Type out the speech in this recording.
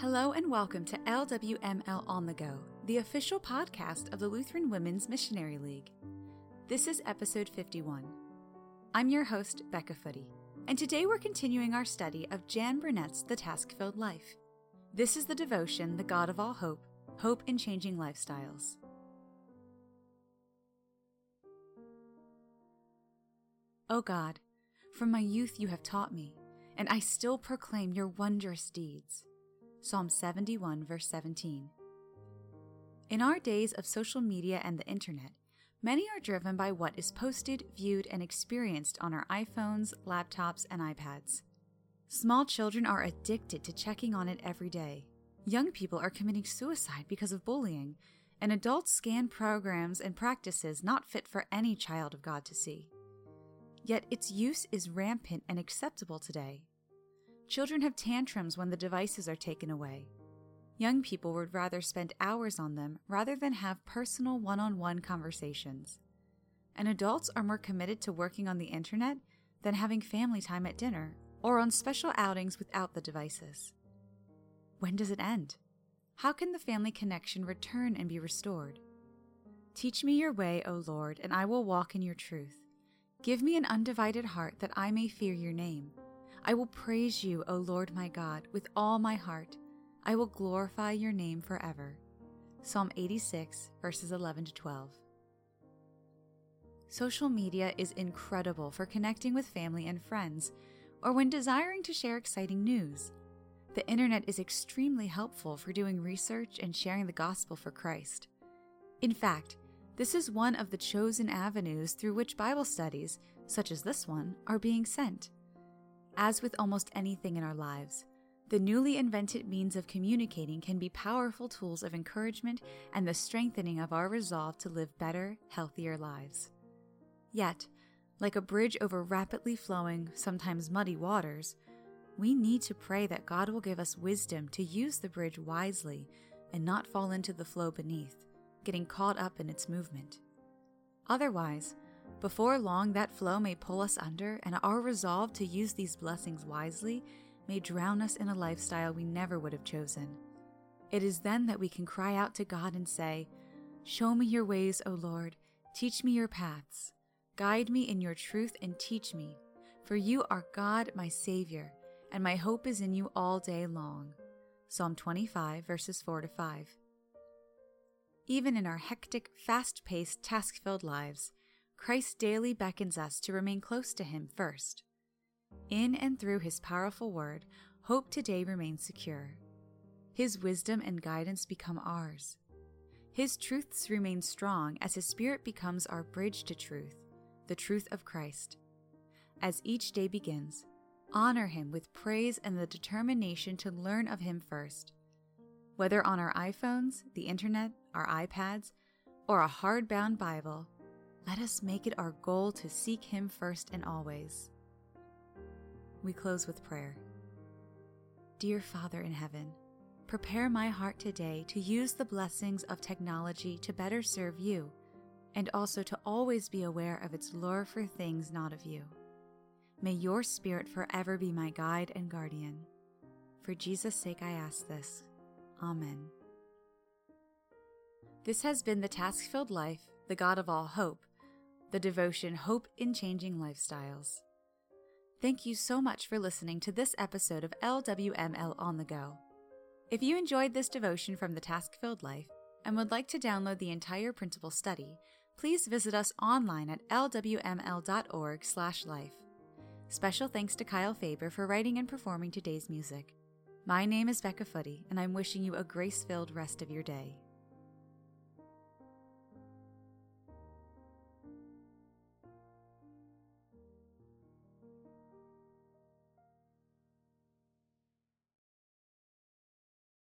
Hello and welcome to LWML On the Go, the official podcast of the Lutheran Women's Missionary League. This is episode 51. I'm your host, Becca Footy, and today we're continuing our study of Jan Burnett's The Task Filled Life. This is the devotion, The God of All Hope, Hope in Changing Lifestyles. O God, from my youth you have taught me, and I still proclaim your wondrous deeds. Psalm 71, verse 17. In our days of social media and the internet, many are driven by what is posted, viewed, and experienced on our iPhones, laptops, and iPads. Small children are addicted to checking on it every day. Young people are committing suicide because of bullying, and adults scan programs and practices not fit for any child of God to see. Yet its use is rampant and acceptable today. Children have tantrums when the devices are taken away. Young people would rather spend hours on them rather than have personal one on one conversations. And adults are more committed to working on the internet than having family time at dinner or on special outings without the devices. When does it end? How can the family connection return and be restored? Teach me your way, O Lord, and I will walk in your truth. Give me an undivided heart that I may fear your name. I will praise you, O Lord my God, with all my heart. I will glorify your name forever. Psalm 86, verses 11 to 12. Social media is incredible for connecting with family and friends, or when desiring to share exciting news. The internet is extremely helpful for doing research and sharing the gospel for Christ. In fact, this is one of the chosen avenues through which Bible studies, such as this one, are being sent. As with almost anything in our lives, the newly invented means of communicating can be powerful tools of encouragement and the strengthening of our resolve to live better, healthier lives. Yet, like a bridge over rapidly flowing, sometimes muddy waters, we need to pray that God will give us wisdom to use the bridge wisely and not fall into the flow beneath, getting caught up in its movement. Otherwise, before long, that flow may pull us under, and our resolve to use these blessings wisely may drown us in a lifestyle we never would have chosen. It is then that we can cry out to God and say, Show me your ways, O Lord, teach me your paths. Guide me in your truth and teach me, for you are God, my Savior, and my hope is in you all day long. Psalm 25, verses 4 to 5. Even in our hectic, fast paced, task filled lives, Christ daily beckons us to remain close to Him first. In and through His powerful word, hope today remains secure. His wisdom and guidance become ours. His truths remain strong as His Spirit becomes our bridge to truth, the truth of Christ. As each day begins, honor Him with praise and the determination to learn of Him first. Whether on our iPhones, the internet, our iPads, or a hardbound Bible, let us make it our goal to seek Him first and always. We close with prayer. Dear Father in heaven, prepare my heart today to use the blessings of technology to better serve you, and also to always be aware of its lure for things not of you. May your Spirit forever be my guide and guardian. For Jesus' sake, I ask this. Amen. This has been the task filled life, the God of all hope the devotion Hope in Changing Lifestyles. Thank you so much for listening to this episode of LWML On the Go. If you enjoyed this devotion from the Task Filled Life and would like to download the entire principal study, please visit us online at lwml.org/life. Special thanks to Kyle Faber for writing and performing today's music. My name is Becca Footy, and I'm wishing you a grace-filled rest of your day.